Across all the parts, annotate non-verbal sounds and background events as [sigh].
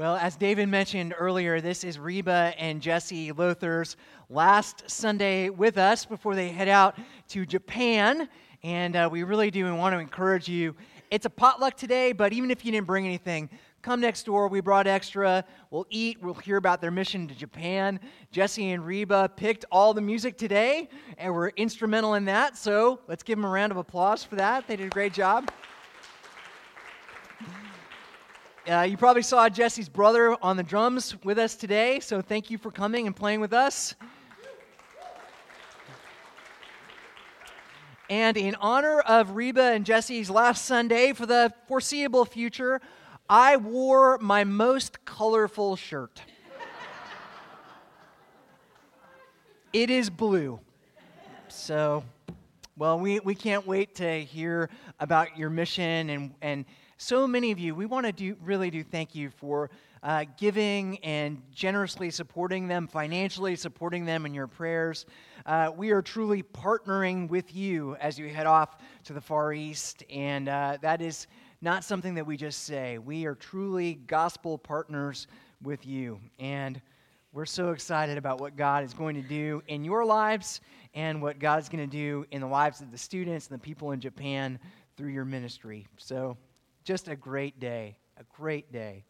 Well, as David mentioned earlier, this is Reba and Jesse Lothar's last Sunday with us before they head out to Japan. And uh, we really do want to encourage you. It's a potluck today, but even if you didn't bring anything, come next door. We brought extra. We'll eat. We'll hear about their mission to Japan. Jesse and Reba picked all the music today and were instrumental in that. So let's give them a round of applause for that. They did a great job. Uh, you probably saw Jesse's brother on the drums with us today, so thank you for coming and playing with us. And in honor of Reba and Jesse's last Sunday for the foreseeable future, I wore my most colorful shirt. it is blue. So, well, we, we can't wait to hear about your mission and, and so many of you, we want to do, really do thank you for uh, giving and generously supporting them, financially supporting them in your prayers. Uh, we are truly partnering with you as you head off to the Far East, and uh, that is not something that we just say. We are truly gospel partners with you, and we're so excited about what God is going to do in your lives and what God is going to do in the lives of the students and the people in Japan through your ministry. So, just a great day, a great day.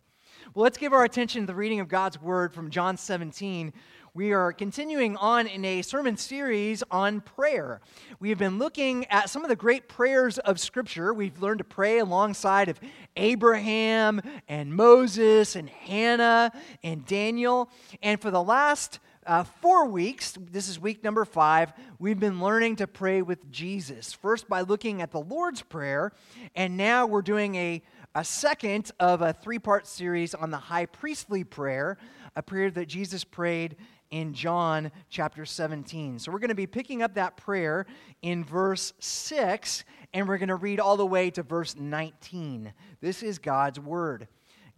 Well, let's give our attention to the reading of God's word from John 17. We are continuing on in a sermon series on prayer. We have been looking at some of the great prayers of Scripture. We've learned to pray alongside of Abraham and Moses and Hannah and Daniel. And for the last uh, four weeks, this is week number five, we've been learning to pray with Jesus. First, by looking at the Lord's Prayer, and now we're doing a, a second of a three part series on the high priestly prayer, a prayer that Jesus prayed in John chapter 17. So we're going to be picking up that prayer in verse 6, and we're going to read all the way to verse 19. This is God's word.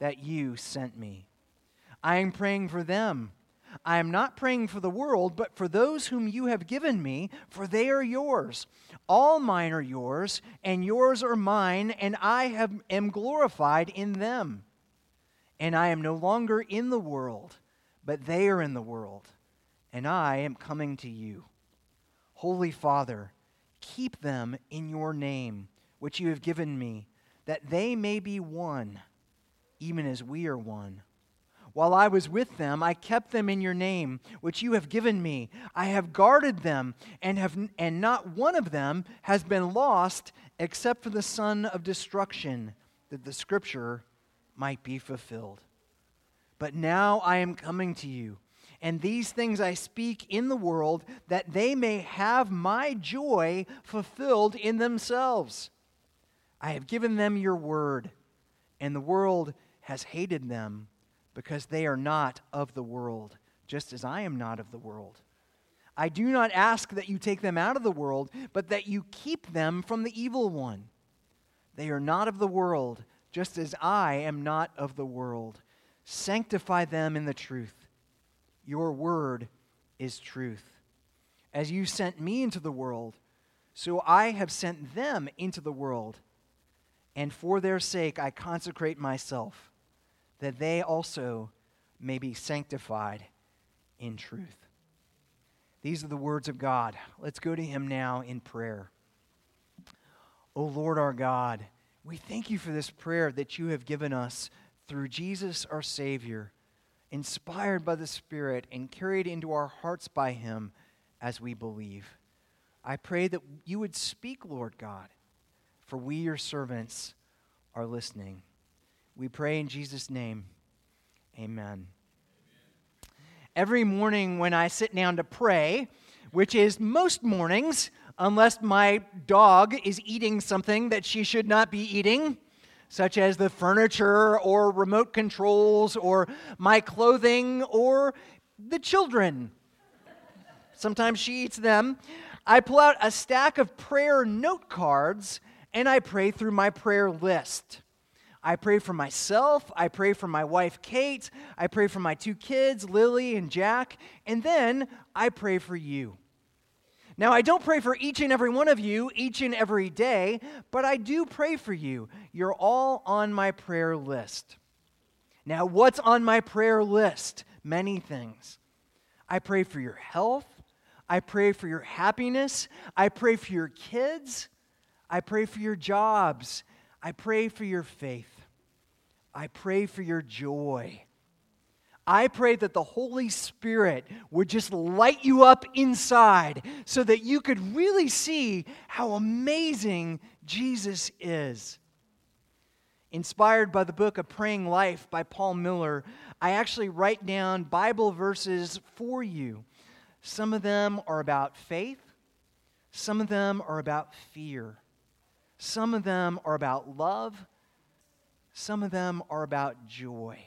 that you sent me. I am praying for them. I am not praying for the world, but for those whom you have given me, for they are yours. All mine are yours, and yours are mine, and I have, am glorified in them. And I am no longer in the world, but they are in the world, and I am coming to you. Holy Father, keep them in your name, which you have given me, that they may be one even as we are one. While I was with them, I kept them in your name, which you have given me. I have guarded them, and, have, and not one of them has been lost except for the son of destruction, that the scripture might be fulfilled. But now I am coming to you, and these things I speak in the world, that they may have my joy fulfilled in themselves. I have given them your word, and the world has hated them because they are not of the world, just as I am not of the world. I do not ask that you take them out of the world, but that you keep them from the evil one. They are not of the world, just as I am not of the world. Sanctify them in the truth. Your word is truth. As you sent me into the world, so I have sent them into the world. And for their sake I consecrate myself that they also may be sanctified in truth. These are the words of God. Let's go to Him now in prayer. O Lord our God, we thank you for this prayer that you have given us through Jesus our Savior, inspired by the Spirit and carried into our hearts by Him as we believe. I pray that you would speak, Lord God, for we, your servants, are listening. We pray in Jesus' name. Amen. Every morning when I sit down to pray, which is most mornings, unless my dog is eating something that she should not be eating, such as the furniture or remote controls or my clothing or the children. Sometimes she eats them. I pull out a stack of prayer note cards and I pray through my prayer list. I pray for myself. I pray for my wife, Kate. I pray for my two kids, Lily and Jack. And then I pray for you. Now, I don't pray for each and every one of you each and every day, but I do pray for you. You're all on my prayer list. Now, what's on my prayer list? Many things. I pray for your health. I pray for your happiness. I pray for your kids. I pray for your jobs. I pray for your faith. I pray for your joy. I pray that the Holy Spirit would just light you up inside so that you could really see how amazing Jesus is. Inspired by the book A Praying Life by Paul Miller, I actually write down Bible verses for you. Some of them are about faith, some of them are about fear, some of them are about love, some of them are about joy.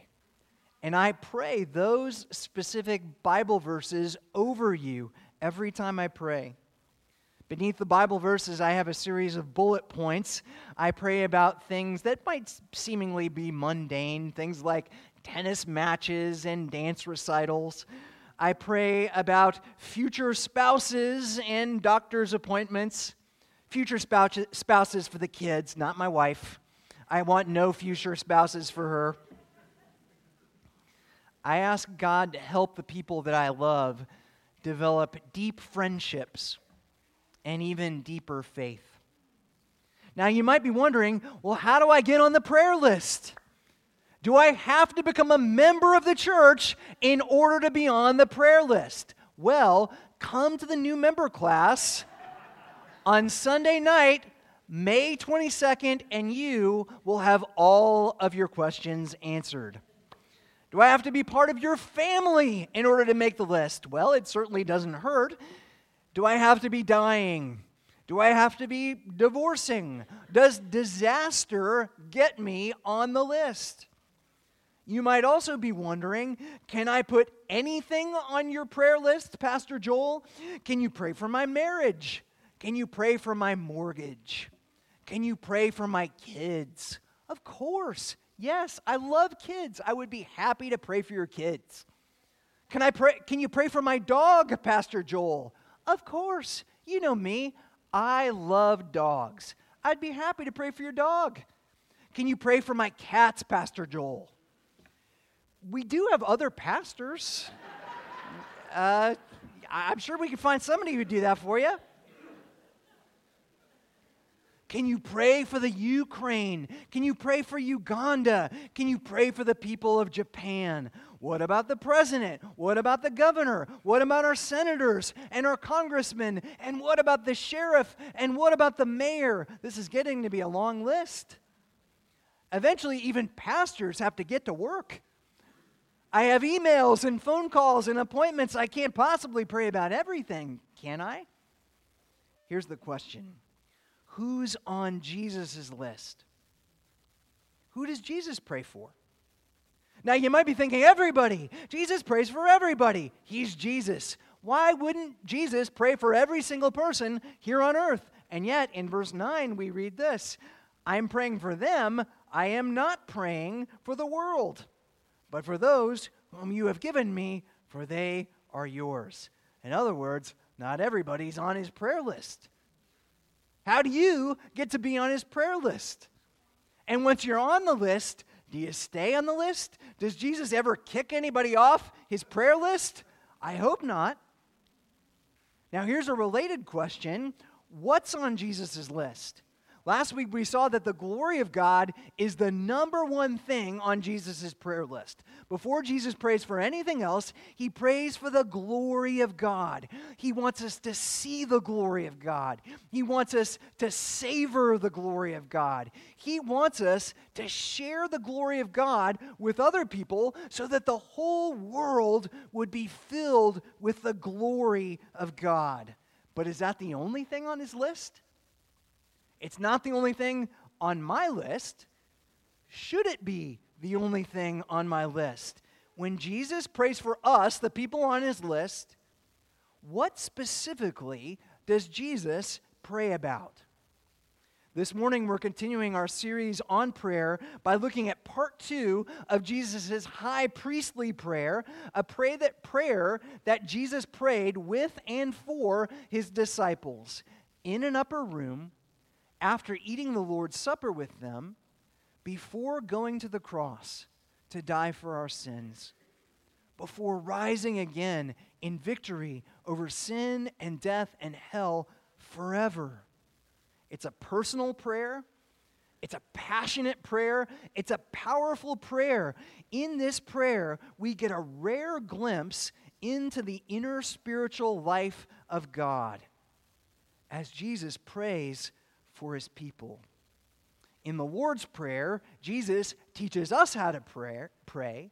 And I pray those specific Bible verses over you every time I pray. Beneath the Bible verses, I have a series of bullet points. I pray about things that might seemingly be mundane, things like tennis matches and dance recitals. I pray about future spouses and doctor's appointments. Future spouses for the kids, not my wife. I want no future spouses for her. I ask God to help the people that I love develop deep friendships and even deeper faith. Now, you might be wondering well, how do I get on the prayer list? Do I have to become a member of the church in order to be on the prayer list? Well, come to the new member class on Sunday night, May 22nd, and you will have all of your questions answered. Do I have to be part of your family in order to make the list? Well, it certainly doesn't hurt. Do I have to be dying? Do I have to be divorcing? Does disaster get me on the list? You might also be wondering can I put anything on your prayer list, Pastor Joel? Can you pray for my marriage? Can you pray for my mortgage? Can you pray for my kids? Of course. Yes, I love kids. I would be happy to pray for your kids. Can I pray can you pray for my dog, Pastor Joel? Of course. You know me. I love dogs. I'd be happy to pray for your dog. Can you pray for my cats, Pastor Joel? We do have other pastors. [laughs] Uh, I'm sure we can find somebody who'd do that for you. Can you pray for the Ukraine? Can you pray for Uganda? Can you pray for the people of Japan? What about the president? What about the governor? What about our senators and our congressmen? And what about the sheriff? And what about the mayor? This is getting to be a long list. Eventually, even pastors have to get to work. I have emails and phone calls and appointments. I can't possibly pray about everything, can I? Here's the question who's on Jesus' list? Who does Jesus pray for? Now, you might be thinking, everybody. Jesus prays for everybody. He's Jesus. Why wouldn't Jesus pray for every single person here on earth? And yet, in verse 9, we read this I'm praying for them. I am not praying for the world, but for those whom you have given me, for they are yours. In other words, not everybody's on his prayer list. How do you get to be on his prayer list? And once you're on the list, do you stay on the list? Does Jesus ever kick anybody off his prayer list? I hope not. Now, here's a related question What's on Jesus' list? Last week we saw that the glory of God is the number one thing on Jesus' prayer list. Before Jesus prays for anything else, he prays for the glory of God. He wants us to see the glory of God. He wants us to savor the glory of God. He wants us to share the glory of God with other people so that the whole world would be filled with the glory of God. But is that the only thing on his list? It's not the only thing on my list. should it be the only thing on my list? When Jesus prays for us, the people on his list, what specifically does Jesus pray about? This morning, we're continuing our series on prayer by looking at part two of Jesus' high priestly prayer, a pray that prayer that Jesus prayed with and for his disciples in an upper room after eating the Lord's Supper with them before going to the cross to die for our sins, before rising again in victory over sin and death and hell forever. It's a personal prayer. It's a passionate prayer. It's a powerful prayer. In this prayer, we get a rare glimpse into the inner spiritual life of God as Jesus prays for his people. In the Lord's Prayer, Jesus teaches us how to pray. pray.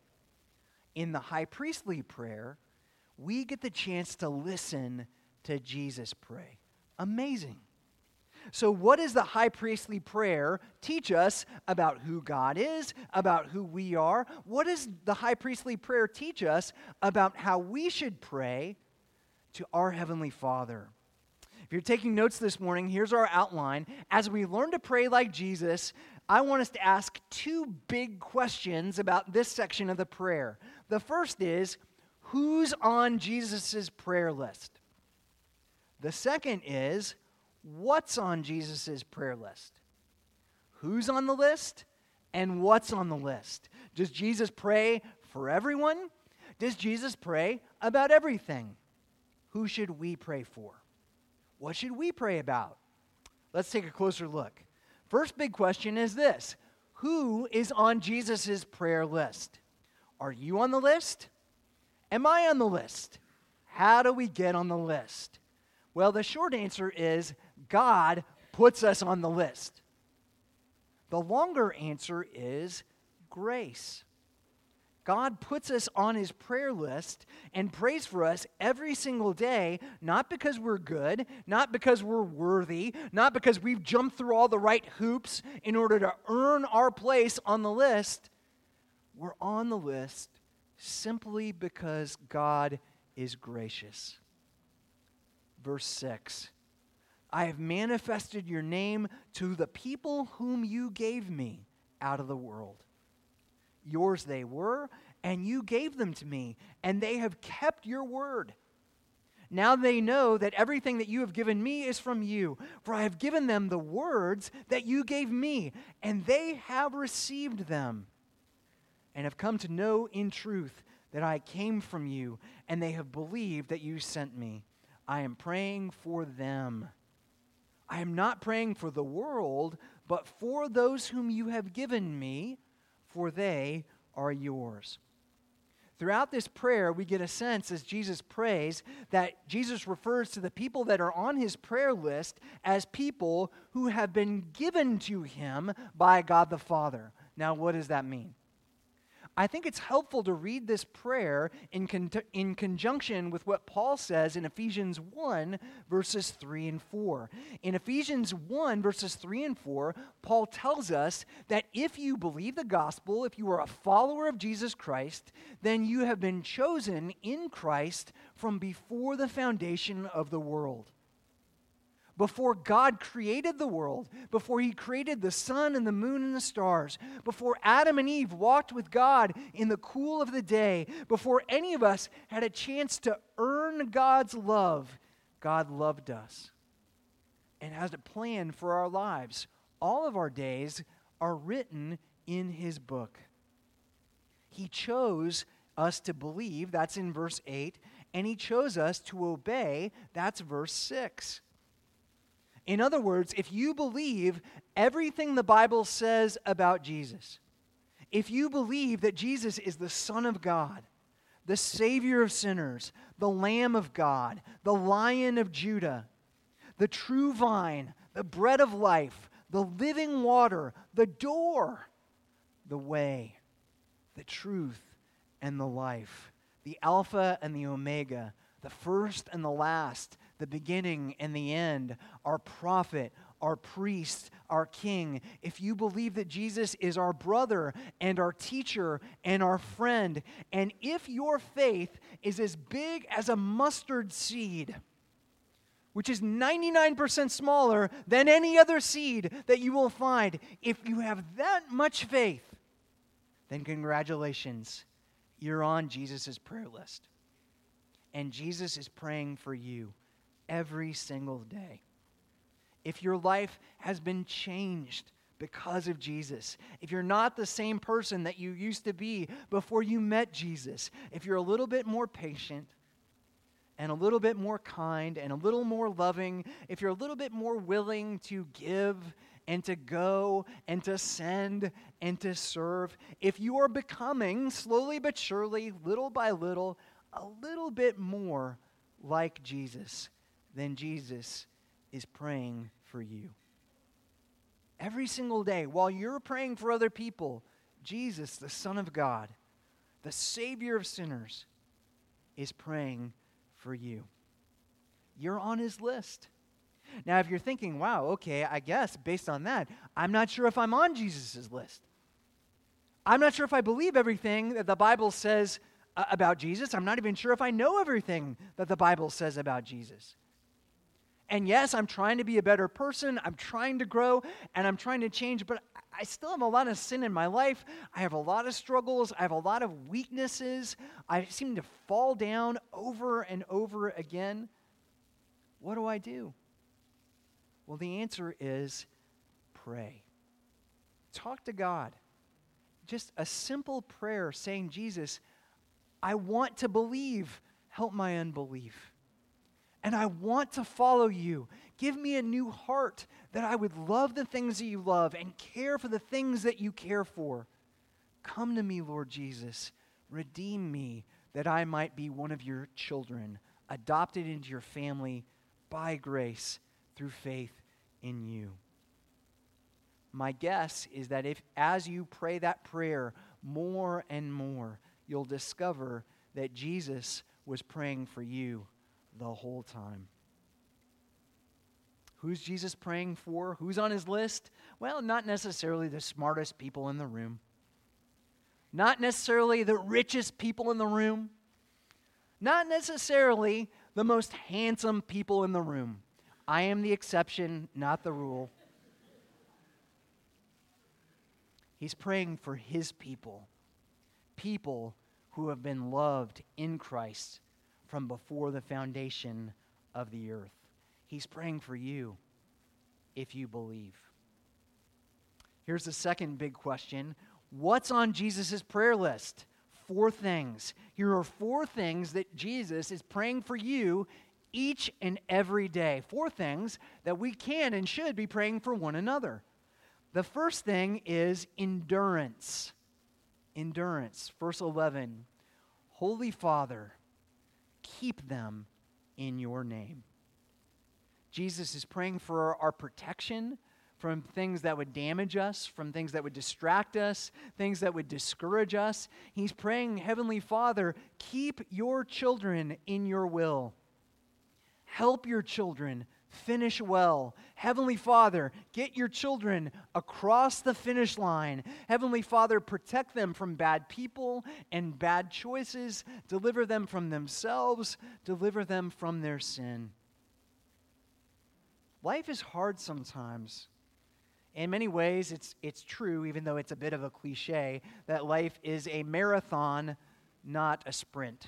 In the high priestly prayer, we get the chance to listen to Jesus pray. Amazing. So, what does the high priestly prayer teach us about who God is, about who we are? What does the high priestly prayer teach us about how we should pray to our Heavenly Father? If you're taking notes this morning, here's our outline. As we learn to pray like Jesus, I want us to ask two big questions about this section of the prayer. The first is who's on Jesus' prayer list? The second is what's on Jesus' prayer list? Who's on the list and what's on the list? Does Jesus pray for everyone? Does Jesus pray about everything? Who should we pray for? What should we pray about? Let's take a closer look. First big question is this Who is on Jesus' prayer list? Are you on the list? Am I on the list? How do we get on the list? Well, the short answer is God puts us on the list. The longer answer is grace. God puts us on his prayer list and prays for us every single day, not because we're good, not because we're worthy, not because we've jumped through all the right hoops in order to earn our place on the list. We're on the list simply because God is gracious. Verse 6 I have manifested your name to the people whom you gave me out of the world. Yours they were, and you gave them to me, and they have kept your word. Now they know that everything that you have given me is from you, for I have given them the words that you gave me, and they have received them, and have come to know in truth that I came from you, and they have believed that you sent me. I am praying for them. I am not praying for the world, but for those whom you have given me for they are yours. Throughout this prayer, we get a sense as Jesus prays that Jesus refers to the people that are on his prayer list as people who have been given to him by God the Father. Now, what does that mean? I think it's helpful to read this prayer in, con- in conjunction with what Paul says in Ephesians 1, verses 3 and 4. In Ephesians 1, verses 3 and 4, Paul tells us that if you believe the gospel, if you are a follower of Jesus Christ, then you have been chosen in Christ from before the foundation of the world before God created the world, before He created the sun and the moon and the stars, before Adam and Eve walked with God in the cool of the day, before any of us had a chance to earn God's love, God loved us and has a plan for our lives. All of our days are written in His book. He chose us to believe, that's in verse 8, and He chose us to obey, that's verse 6. In other words, if you believe everything the Bible says about Jesus, if you believe that Jesus is the Son of God, the Savior of sinners, the Lamb of God, the Lion of Judah, the true vine, the bread of life, the living water, the door, the way, the truth, and the life, the Alpha and the Omega, the first and the last, the beginning and the end, our prophet, our priest, our king, if you believe that Jesus is our brother and our teacher and our friend, and if your faith is as big as a mustard seed, which is 99% smaller than any other seed that you will find, if you have that much faith, then congratulations, you're on Jesus' prayer list. And Jesus is praying for you every single day. If your life has been changed because of Jesus, if you're not the same person that you used to be before you met Jesus, if you're a little bit more patient, and a little bit more kind and a little more loving, if you're a little bit more willing to give and to go and to send and to serve, if you are becoming slowly but surely, little by little, a little bit more like Jesus, then Jesus is praying for you. Every single day, while you're praying for other people, Jesus, the Son of God, the Savior of sinners, is praying for you. You're on his list. Now, if you're thinking, wow, okay, I guess based on that, I'm not sure if I'm on Jesus' list. I'm not sure if I believe everything that the Bible says uh, about Jesus. I'm not even sure if I know everything that the Bible says about Jesus. And yes, I'm trying to be a better person. I'm trying to grow and I'm trying to change, but I still have a lot of sin in my life. I have a lot of struggles. I have a lot of weaknesses. I seem to fall down over and over again. What do I do? Well, the answer is pray. Talk to God. Just a simple prayer saying, Jesus, I want to believe. Help my unbelief and I want to follow you. Give me a new heart that I would love the things that you love and care for the things that you care for. Come to me, Lord Jesus. Redeem me that I might be one of your children, adopted into your family by grace through faith in you. My guess is that if as you pray that prayer more and more, you'll discover that Jesus was praying for you the whole time. Who's Jesus praying for? Who's on his list? Well, not necessarily the smartest people in the room, not necessarily the richest people in the room, not necessarily the most handsome people in the room. I am the exception, not the rule. He's praying for his people, people who have been loved in Christ from before the foundation of the earth. He's praying for you if you believe. Here's the second big question What's on Jesus' prayer list? Four things. Here are four things that Jesus is praying for you each and every day. Four things that we can and should be praying for one another. The first thing is endurance. Endurance. Verse 11 Holy Father, keep them in your name. Jesus is praying for our protection from things that would damage us, from things that would distract us, things that would discourage us. He's praying, Heavenly Father, keep your children in your will. Help your children finish well. Heavenly Father, get your children across the finish line. Heavenly Father, protect them from bad people and bad choices. Deliver them from themselves. Deliver them from their sin. Life is hard sometimes. In many ways, it's, it's true, even though it's a bit of a cliche, that life is a marathon, not a sprint.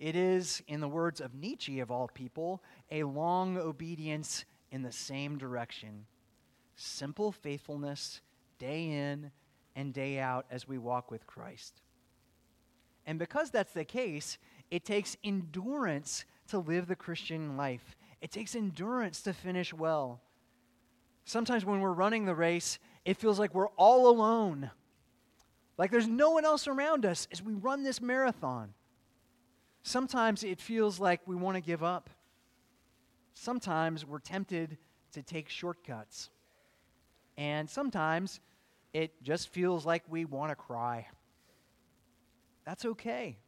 It is, in the words of Nietzsche of all people, a long obedience in the same direction. Simple faithfulness day in and day out as we walk with Christ. And because that's the case, it takes endurance to live the Christian life. It takes endurance to finish well. Sometimes when we're running the race, it feels like we're all alone. Like there's no one else around us as we run this marathon. Sometimes it feels like we want to give up. Sometimes we're tempted to take shortcuts. And sometimes it just feels like we want to cry. That's okay.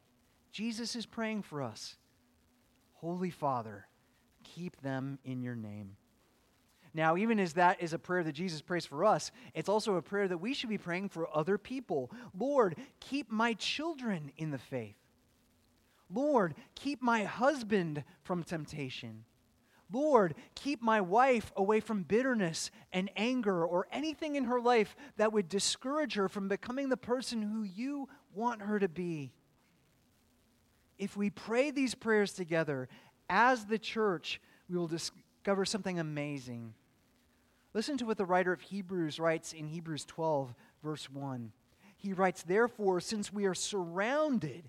Jesus is praying for us. Holy Father, keep them in your name. Now, even as that is a prayer that Jesus prays for us, it's also a prayer that we should be praying for other people. Lord, keep my children in the faith. Lord, keep my husband from temptation. Lord, keep my wife away from bitterness and anger or anything in her life that would discourage her from becoming the person who you want her to be. If we pray these prayers together as the church, we will discover something amazing. Listen to what the writer of Hebrews writes in Hebrews 12, verse 1. He writes, Therefore, since we are surrounded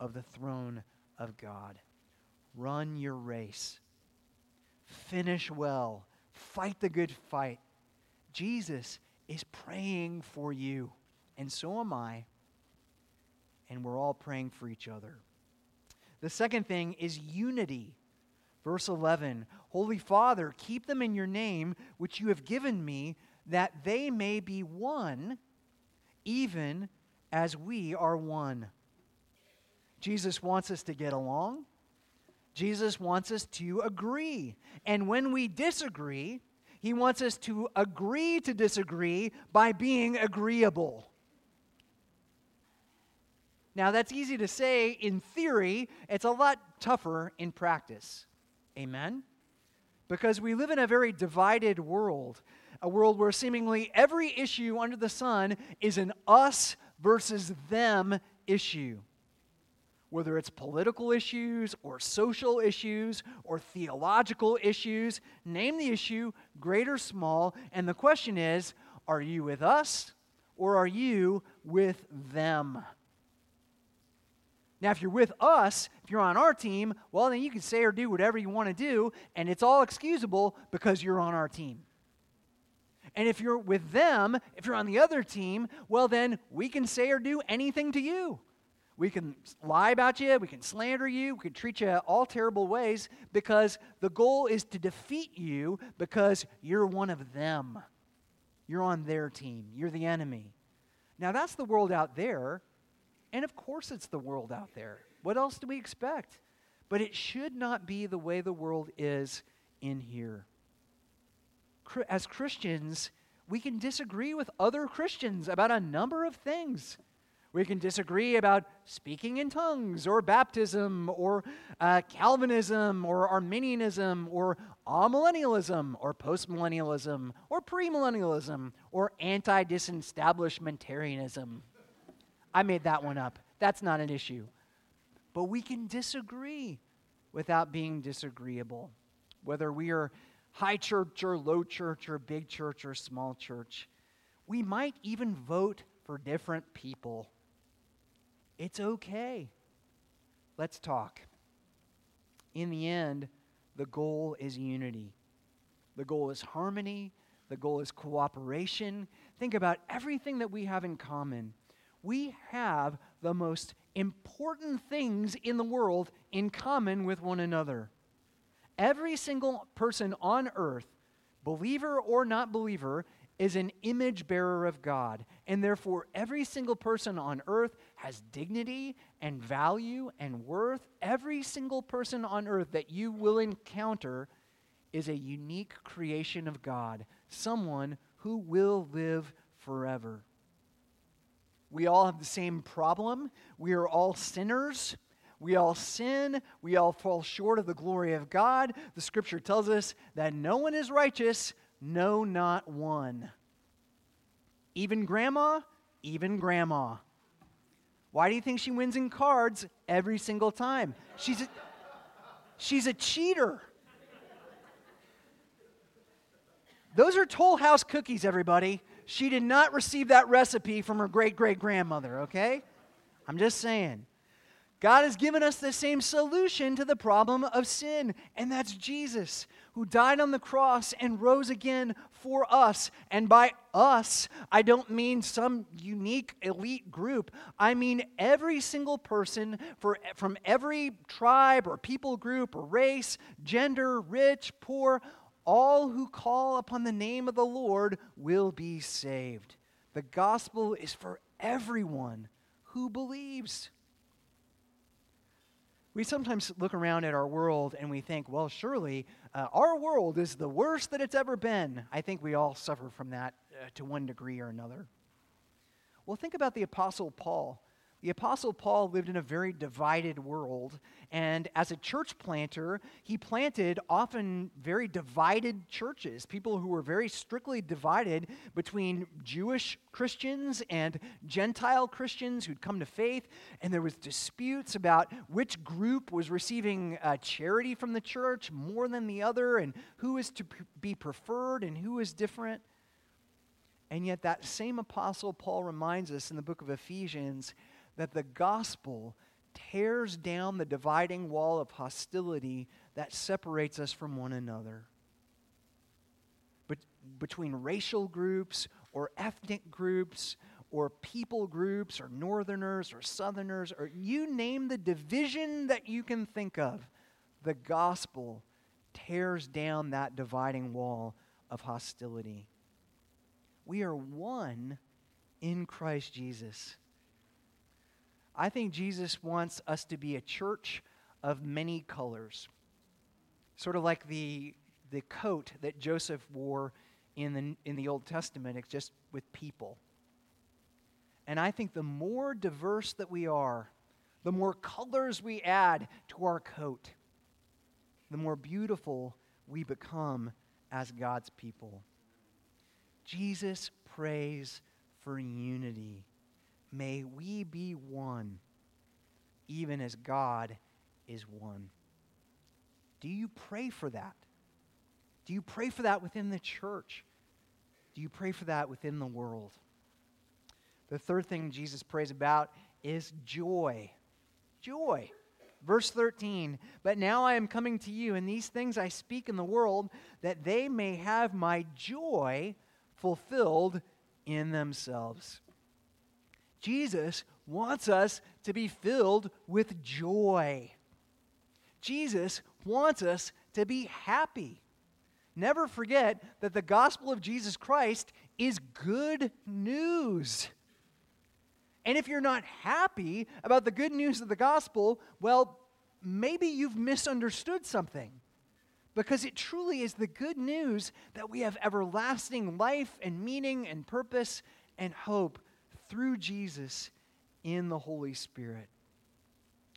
of the throne of God. Run your race. Finish well. Fight the good fight. Jesus is praying for you, and so am I. And we're all praying for each other. The second thing is unity. Verse 11 Holy Father, keep them in your name, which you have given me, that they may be one, even as we are one. Jesus wants us to get along. Jesus wants us to agree. And when we disagree, he wants us to agree to disagree by being agreeable. Now, that's easy to say in theory, it's a lot tougher in practice. Amen? Because we live in a very divided world, a world where seemingly every issue under the sun is an us versus them issue whether it's political issues or social issues or theological issues, name the issue, great or small, and the question is are you with us or are you with them? Now, if you're with us, if you're on our team, well, then you can say or do whatever you want to do, and it's all excusable because you're on our team. And if you're with them, if you're on the other team, well, then we can say or do anything to you we can lie about you, we can slander you, we can treat you all terrible ways because the goal is to defeat you because you're one of them. You're on their team, you're the enemy. Now, that's the world out there, and of course, it's the world out there. What else do we expect? But it should not be the way the world is in here. As Christians, we can disagree with other Christians about a number of things. We can disagree about speaking in tongues or baptism or uh, Calvinism or Arminianism or amillennialism or postmillennialism or premillennialism or anti disestablishmentarianism. I made that one up. That's not an issue. But we can disagree without being disagreeable. Whether we are high church or low church or big church or small church, we might even vote for different people. It's okay. Let's talk. In the end, the goal is unity. The goal is harmony. The goal is cooperation. Think about everything that we have in common. We have the most important things in the world in common with one another. Every single person on earth, believer or not believer, is an image bearer of God. And therefore, every single person on earth has dignity and value and worth. Every single person on earth that you will encounter is a unique creation of God, someone who will live forever. We all have the same problem. We are all sinners. We all sin. We all fall short of the glory of God. The scripture tells us that no one is righteous, no, not one. Even grandma, even grandma. Why do you think she wins in cards every single time? She's a, she's a cheater. Those are Toll House cookies, everybody. She did not receive that recipe from her great great grandmother, okay? I'm just saying. God has given us the same solution to the problem of sin, and that's Jesus, who died on the cross and rose again for us. And by us, I don't mean some unique elite group. I mean every single person for, from every tribe or people group or race, gender, rich, poor, all who call upon the name of the Lord will be saved. The gospel is for everyone who believes. We sometimes look around at our world and we think, well, surely uh, our world is the worst that it's ever been. I think we all suffer from that uh, to one degree or another. Well, think about the Apostle Paul. The Apostle Paul lived in a very divided world, and as a church planter, he planted often very divided churches, people who were very strictly divided between Jewish Christians and Gentile Christians who'd come to faith, and there was disputes about which group was receiving uh, charity from the church more than the other, and who is to be preferred and who is different. And yet, that same Apostle Paul reminds us in the book of Ephesians that the gospel tears down the dividing wall of hostility that separates us from one another. But between racial groups or ethnic groups or people groups or northerners or southerners or you name the division that you can think of, the gospel tears down that dividing wall of hostility. We are one in Christ Jesus. I think Jesus wants us to be a church of many colors. Sort of like the, the coat that Joseph wore in the, in the Old Testament, it's just with people. And I think the more diverse that we are, the more colors we add to our coat, the more beautiful we become as God's people. Jesus prays for unity May we be one, even as God is one. Do you pray for that? Do you pray for that within the church? Do you pray for that within the world? The third thing Jesus prays about is joy. Joy. Verse 13, but now I am coming to you, and these things I speak in the world, that they may have my joy fulfilled in themselves. Jesus wants us to be filled with joy. Jesus wants us to be happy. Never forget that the gospel of Jesus Christ is good news. And if you're not happy about the good news of the gospel, well, maybe you've misunderstood something. Because it truly is the good news that we have everlasting life and meaning and purpose and hope through Jesus in the Holy Spirit.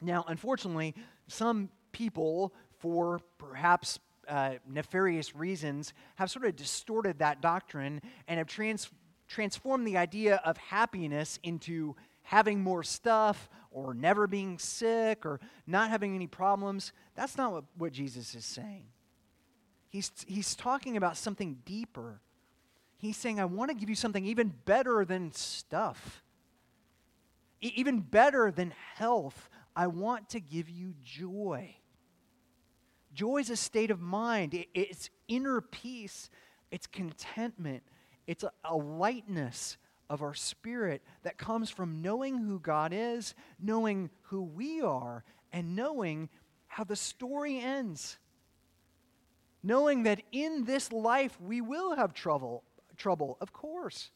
Now, unfortunately, some people, for perhaps uh, nefarious reasons, have sort of distorted that doctrine and have trans- transformed the idea of happiness into having more stuff or never being sick or not having any problems. That's not what, what Jesus is saying. He's, he's talking about something deeper. He's saying, I want to give you something even better than stuff, e- even better than health. I want to give you joy. Joy is a state of mind, it, it's inner peace, it's contentment, it's a, a lightness of our spirit that comes from knowing who God is, knowing who we are, and knowing how the story ends. Knowing that in this life we will have trouble, trouble, of course.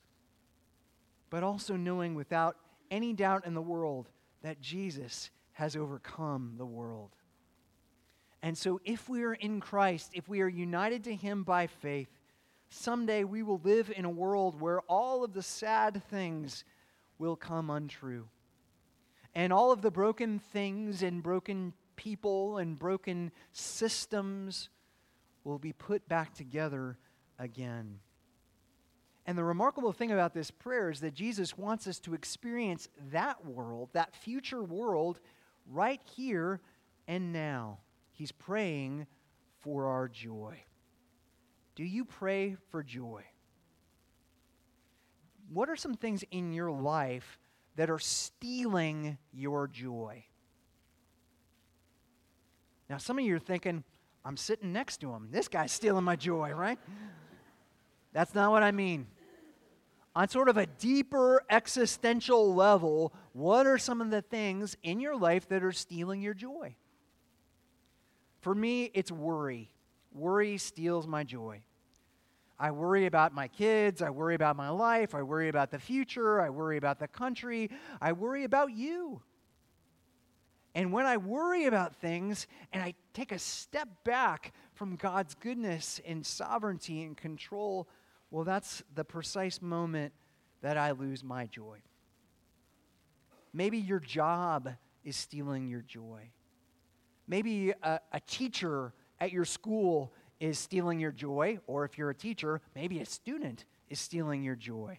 But also knowing without any doubt in the world that Jesus has overcome the world. And so, if we are in Christ, if we are united to Him by faith, someday we will live in a world where all of the sad things will come untrue. And all of the broken things and broken people and broken systems will be put back together again. And the remarkable thing about this prayer is that Jesus wants us to experience that world, that future world, right here and now. He's praying for our joy. Do you pray for joy? What are some things in your life that are stealing your joy? Now, some of you are thinking, I'm sitting next to him. This guy's stealing my joy, right? That's not what I mean. On sort of a deeper existential level, what are some of the things in your life that are stealing your joy? For me, it's worry. Worry steals my joy. I worry about my kids. I worry about my life. I worry about the future. I worry about the country. I worry about you. And when I worry about things and I take a step back from God's goodness and sovereignty and control, well, that's the precise moment that I lose my joy. Maybe your job is stealing your joy. Maybe a, a teacher at your school is stealing your joy, or if you're a teacher, maybe a student is stealing your joy.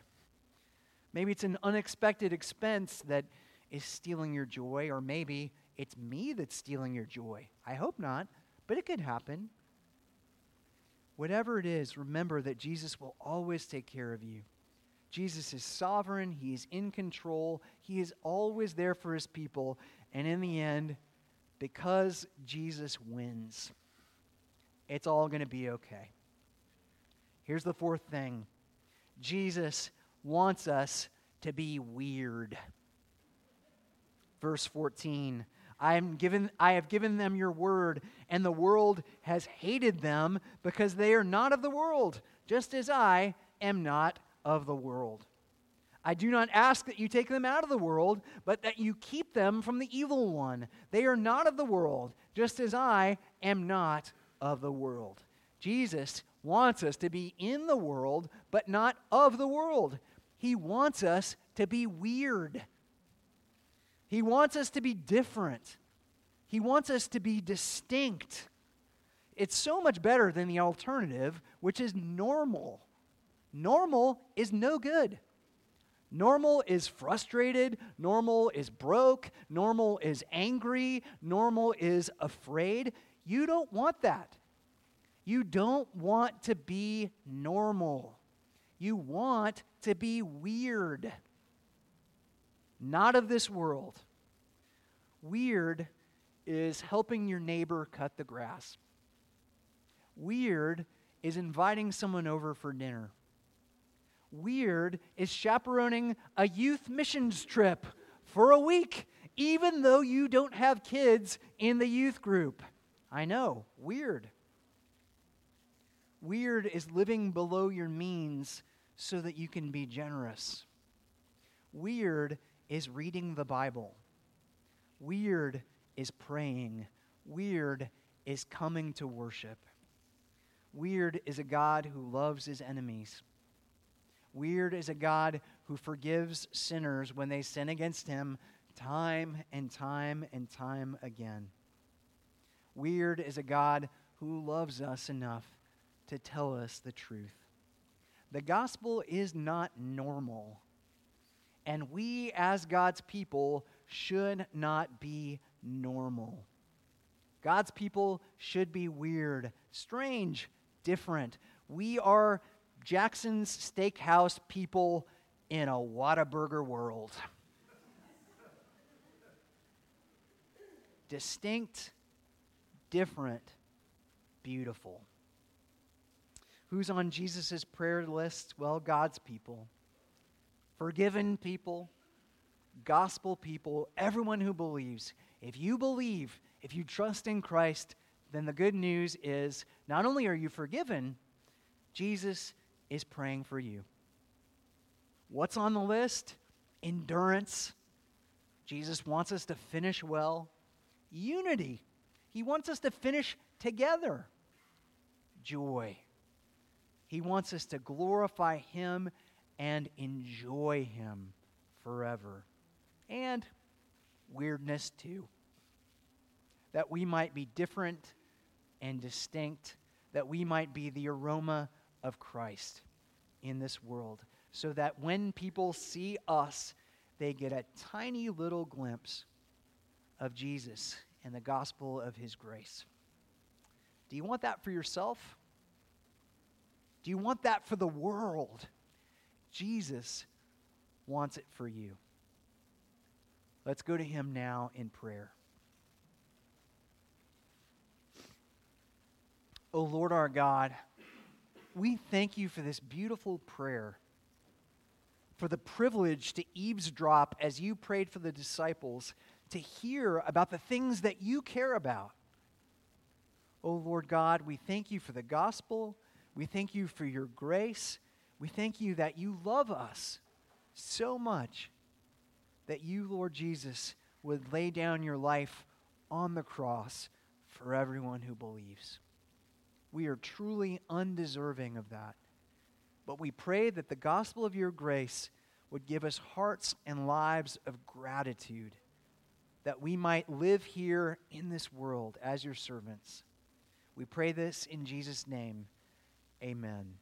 Maybe it's an unexpected expense that is stealing your joy, or maybe it's me that's stealing your joy. I hope not, but it could happen. Whatever it is, remember that Jesus will always take care of you. Jesus is sovereign, He is in control, He is always there for His people, and in the end, because Jesus wins, it's all going to be okay. Here's the fourth thing Jesus wants us to be weird. Verse 14 I, am given, I have given them your word, and the world has hated them because they are not of the world, just as I am not of the world. I do not ask that you take them out of the world, but that you keep them from the evil one. They are not of the world, just as I am not of the world. Jesus wants us to be in the world, but not of the world. He wants us to be weird. He wants us to be different. He wants us to be distinct. It's so much better than the alternative, which is normal. Normal is no good. Normal is frustrated. Normal is broke. Normal is angry. Normal is afraid. You don't want that. You don't want to be normal. You want to be weird not of this world. Weird is helping your neighbor cut the grass. Weird is inviting someone over for dinner. Weird is chaperoning a youth missions trip for a week, even though you don't have kids in the youth group. I know, weird. Weird is living below your means so that you can be generous. Weird is reading the Bible. Weird is praying. Weird is coming to worship. Weird is a God who loves his enemies. Weird is a God who forgives sinners when they sin against him time and time and time again. Weird is a God who loves us enough to tell us the truth. The gospel is not normal. And we, as God's people, should not be normal. God's people should be weird, strange, different. We are Jackson's Steakhouse people in a Whataburger world. Distinct, different, beautiful. Who's on Jesus' prayer list? Well, God's people forgiven people, gospel people, everyone who believes. If you believe, if you trust in Christ, then the good news is not only are you forgiven, Jesus is praying for you. What's on the list? Endurance. Jesus wants us to finish well. Unity. He wants us to finish together. Joy. He wants us to glorify Him and enjoy Him forever. And weirdness too. That we might be different and distinct, that we might be the aroma of Christ in this world, so that when people see us, they get a tiny little glimpse of Jesus and the gospel of his grace. Do you want that for yourself? Do you want that for the world? Jesus wants it for you. Let's go to him now in prayer. O Lord our God, we thank you for this beautiful prayer, for the privilege to eavesdrop as you prayed for the disciples, to hear about the things that you care about. O Lord God, we thank you for the gospel. We thank you for your grace. We thank you that you love us so much that you, Lord Jesus, would lay down your life on the cross for everyone who believes. We are truly undeserving of that. But we pray that the gospel of your grace would give us hearts and lives of gratitude, that we might live here in this world as your servants. We pray this in Jesus' name. Amen.